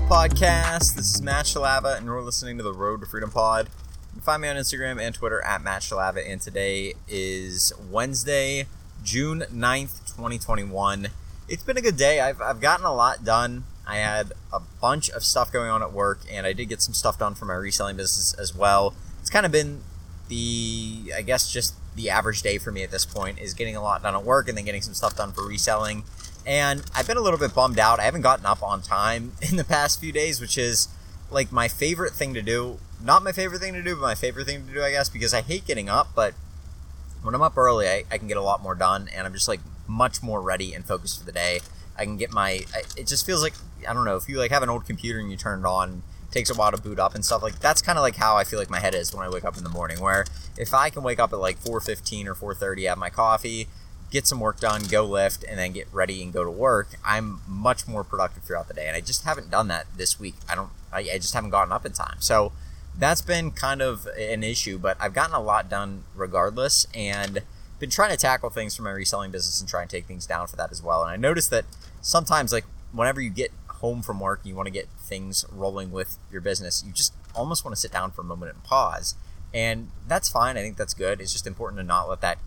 podcast. This is Matt Shalava, and you're listening to the Road to Freedom Pod. You can find me on Instagram and Twitter at Matt Shalava, and today is Wednesday, June 9th, 2021. It's been a good day. I've, I've gotten a lot done. I had a bunch of stuff going on at work, and I did get some stuff done for my reselling business as well. It's kind of been the, I guess, just the average day for me at this point is getting a lot done at work and then getting some stuff done for reselling and I've been a little bit bummed out. I haven't gotten up on time in the past few days, which is like my favorite thing to do. Not my favorite thing to do, but my favorite thing to do, I guess, because I hate getting up. But when I'm up early, I, I can get a lot more done, and I'm just like much more ready and focused for the day. I can get my. I, it just feels like I don't know if you like have an old computer and you turn it on. It takes a while to boot up and stuff like that's kind of like how I feel like my head is when I wake up in the morning. Where if I can wake up at like 4:15 or 4:30, have my coffee, get some work done, go lift, and then get ready and go to work, I'm much more productive throughout the day. And I just haven't done that this week. I don't. I, I just haven't gotten up in time. So that's been kind of an issue. But I've gotten a lot done regardless, and been trying to tackle things for my reselling business and try and take things down for that as well. And I noticed that sometimes, like whenever you get home from work and you want to get things rolling with your business, you just almost want to sit down for a moment and pause. And that's fine. I think that's good. It's just important to not let that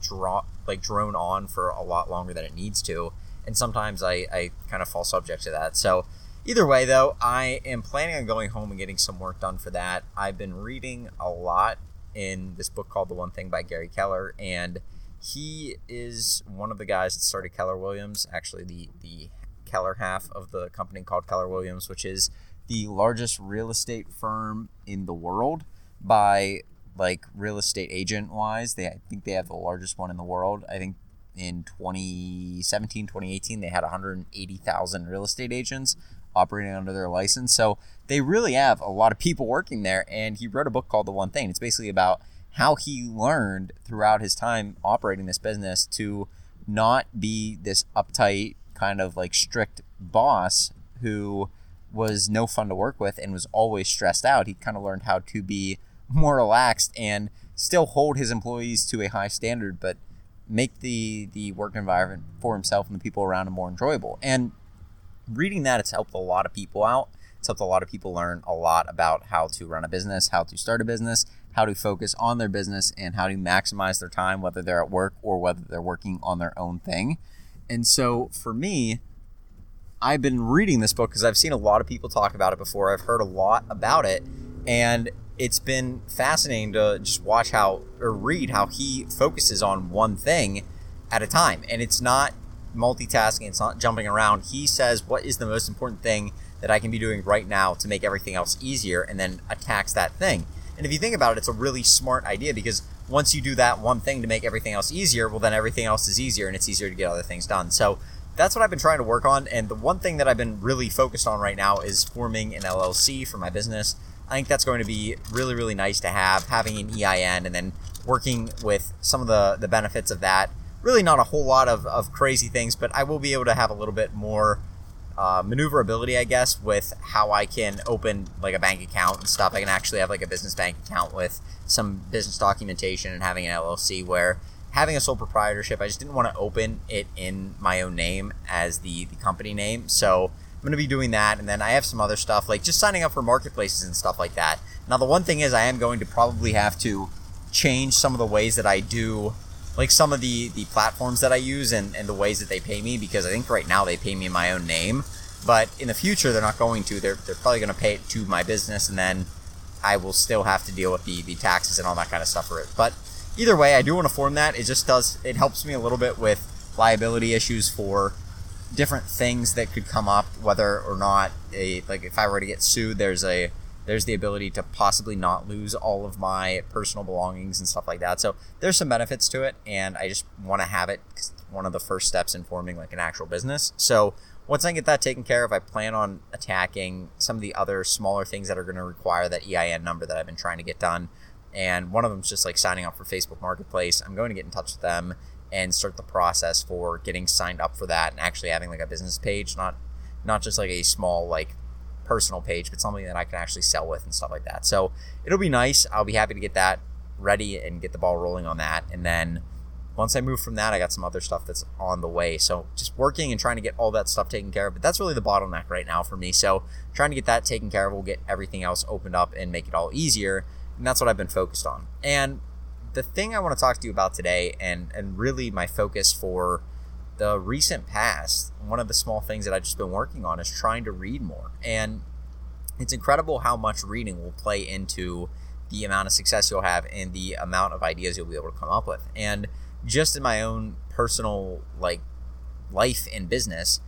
draw like drone on for a lot longer than it needs to. And sometimes I, I kind of fall subject to that. So either way though i am planning on going home and getting some work done for that. I've been reading a lot in this book called the one thing by gary keller and he is one of the guys that started keller williams actually the the keller half of the company called keller williams which is the largest real estate firm in the world by like real estate agent wise, they I think they have the largest one in the world. I think in 2017, 2018, they had 180,000 real estate agents operating under their license. So they really have a lot of people working there. And he wrote a book called The One Thing. It's basically about how he learned throughout his time operating this business to not be this uptight, kind of like strict boss who was no fun to work with and was always stressed out. He kind of learned how to be more relaxed and still hold his employees to a high standard, but make the the work environment for himself and the people around him more enjoyable. And reading that, it's helped a lot of people out. It's helped a lot of people learn a lot about how to run a business, how to start a business, how to focus on their business, and how to maximize their time, whether they're at work or whether they're working on their own thing. And so for me, I've been reading this book because I've seen a lot of people talk about it before. I've heard a lot about it. And it's been fascinating to just watch how or read how he focuses on one thing at a time. And it's not multitasking, it's not jumping around. He says, What is the most important thing that I can be doing right now to make everything else easier? And then attacks that thing. And if you think about it, it's a really smart idea because once you do that one thing to make everything else easier, well, then everything else is easier and it's easier to get other things done. So that's what I've been trying to work on. And the one thing that I've been really focused on right now is forming an LLC for my business. I think that's going to be really, really nice to have, having an EIN and then working with some of the, the benefits of that. Really, not a whole lot of, of crazy things, but I will be able to have a little bit more uh, maneuverability, I guess, with how I can open like a bank account and stuff. I can actually have like a business bank account with some business documentation and having an LLC where having a sole proprietorship, I just didn't want to open it in my own name as the, the company name. So I'm going to be doing that. And then I have some other stuff, like just signing up for marketplaces and stuff like that. Now, the one thing is, I am going to probably have to change some of the ways that I do, like some of the, the platforms that I use and, and the ways that they pay me, because I think right now they pay me in my own name. But in the future, they're not going to. They're, they're probably going to pay it to my business, and then I will still have to deal with the, the taxes and all that kind of stuff for it. But either way, I do want to form that. It just does, it helps me a little bit with liability issues for different things that could come up, whether or not a like if I were to get sued, there's a there's the ability to possibly not lose all of my personal belongings and stuff like that. So there's some benefits to it, and I just want to have it because one of the first steps in forming like an actual business. So once I get that taken care of, I plan on attacking some of the other smaller things that are going to require that EIN number that I've been trying to get done. And one of them is just like signing up for Facebook Marketplace. I'm going to get in touch with them and start the process for getting signed up for that and actually having like a business page, not not just like a small like personal page, but something that I can actually sell with and stuff like that. So it'll be nice. I'll be happy to get that ready and get the ball rolling on that. And then once I move from that, I got some other stuff that's on the way. So just working and trying to get all that stuff taken care of. But that's really the bottleneck right now for me. So trying to get that taken care of will get everything else opened up and make it all easier. And that's what I've been focused on. And the thing I want to talk to you about today, and and really my focus for the recent past, one of the small things that I've just been working on is trying to read more. And it's incredible how much reading will play into the amount of success you'll have and the amount of ideas you'll be able to come up with. And just in my own personal like life and business,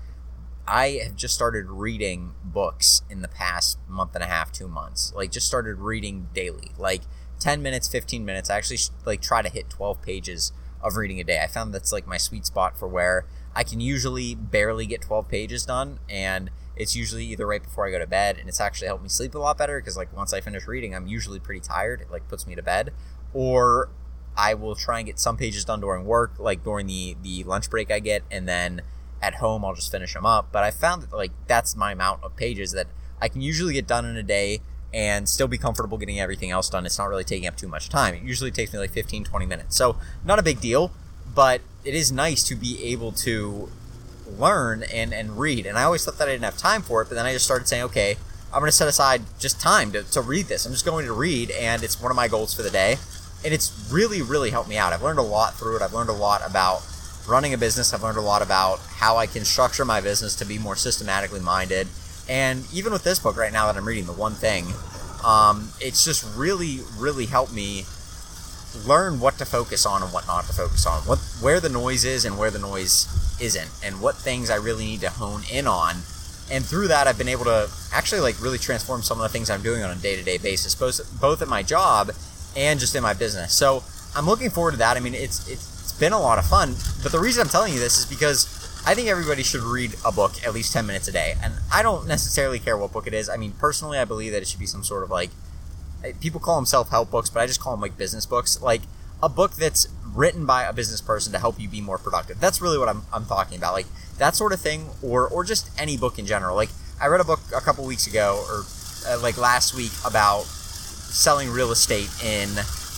I have just started reading books in the past month and a half, two months. Like just started reading daily, like 10 minutes, 15 minutes. I actually like try to hit 12 pages of reading a day. I found that's like my sweet spot for where I can usually barely get 12 pages done and it's usually either right before I go to bed and it's actually helped me sleep a lot better because like once I finish reading I'm usually pretty tired it like puts me to bed or I will try and get some pages done during work like during the the lunch break I get and then at home I'll just finish them up but I found that like that's my amount of pages that I can usually get done in a day and still be comfortable getting everything else done. It's not really taking up too much time. It usually takes me like 15, 20 minutes. So, not a big deal, but it is nice to be able to learn and, and read. And I always thought that I didn't have time for it, but then I just started saying, okay, I'm going to set aside just time to, to read this. I'm just going to read, and it's one of my goals for the day. And it's really, really helped me out. I've learned a lot through it. I've learned a lot about running a business. I've learned a lot about how I can structure my business to be more systematically minded and even with this book right now that I'm reading, The One Thing, um, it's just really, really helped me learn what to focus on and what not to focus on, what where the noise is and where the noise isn't, and what things I really need to hone in on. And through that, I've been able to actually like really transform some of the things I'm doing on a day to day basis, both both at my job and just in my business. So I'm looking forward to that. I mean, it's it's been a lot of fun, but the reason I'm telling you this is because I think everybody should read a book at least 10 minutes a day. And I don't necessarily care what book it is. I mean, personally, I believe that it should be some sort of like, people call them self help books, but I just call them like business books. Like a book that's written by a business person to help you be more productive. That's really what I'm, I'm talking about. Like that sort of thing, or, or just any book in general. Like I read a book a couple weeks ago, or uh, like last week, about selling real estate in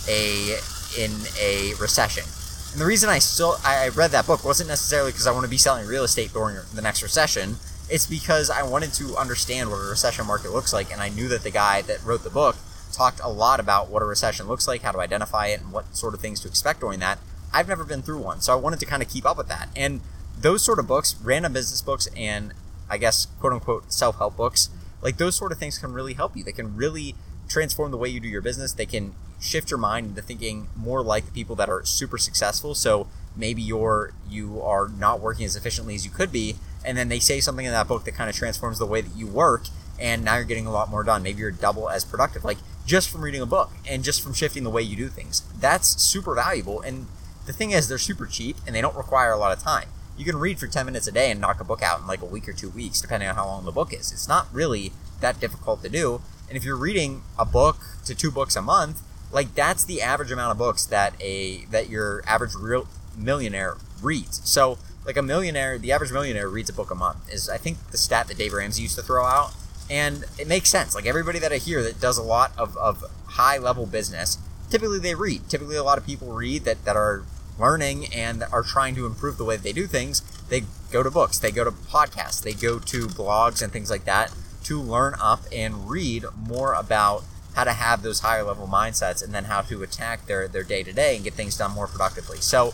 a in a recession and the reason I still I read that book wasn't necessarily because I want to be selling real estate during the next recession. It's because I wanted to understand what a recession market looks like, and I knew that the guy that wrote the book talked a lot about what a recession looks like, how to identify it, and what sort of things to expect during that. I've never been through one, so I wanted to kind of keep up with that. And those sort of books, random business books, and I guess quote unquote self help books, like those sort of things can really help you. They can really transform the way you do your business. They can shift your mind into thinking more like the people that are super successful. So maybe you're you are not working as efficiently as you could be, and then they say something in that book that kind of transforms the way that you work, and now you're getting a lot more done. Maybe you're double as productive, like just from reading a book and just from shifting the way you do things. That's super valuable. And the thing is, they're super cheap and they don't require a lot of time. You can read for 10 minutes a day and knock a book out in like a week or two weeks, depending on how long the book is. It's not really that difficult to do. And if you're reading a book to two books a month, like that's the average amount of books that a that your average real millionaire reads. So like a millionaire, the average millionaire reads a book a month is I think the stat that Dave Ramsey used to throw out. And it makes sense. Like everybody that I hear that does a lot of, of high level business, typically they read. Typically a lot of people read that, that are learning and are trying to improve the way they do things. They go to books, they go to podcasts, they go to blogs and things like that to learn up and read more about how to have those higher level mindsets and then how to attack their their day to day and get things done more productively. So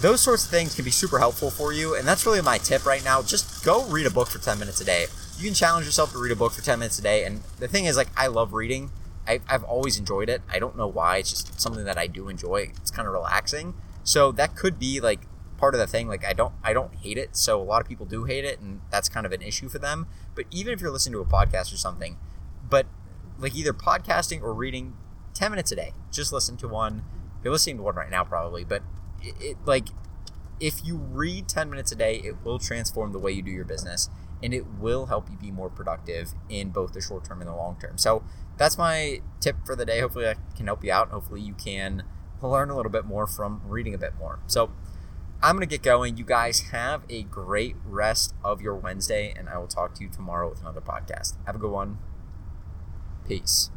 those sorts of things can be super helpful for you and that's really my tip right now. Just go read a book for 10 minutes a day. You can challenge yourself to read a book for 10 minutes a day and the thing is like I love reading. I, I've always enjoyed it. I don't know why. It's just something that I do enjoy. It's kind of relaxing. So that could be like part of the thing. Like I don't I don't hate it. So a lot of people do hate it, and that's kind of an issue for them. But even if you're listening to a podcast or something, but like either podcasting or reading 10 minutes a day. Just listen to one. You're listening to one right now probably but it, it, like if you read 10 minutes a day it will transform the way you do your business and it will help you be more productive in both the short term and the long term. So that's my tip for the day. Hopefully i can help you out hopefully you can learn a little bit more from reading a bit more. So i'm going to get going. You guys have a great rest of your wednesday and i will talk to you tomorrow with another podcast. Have a good one Peace.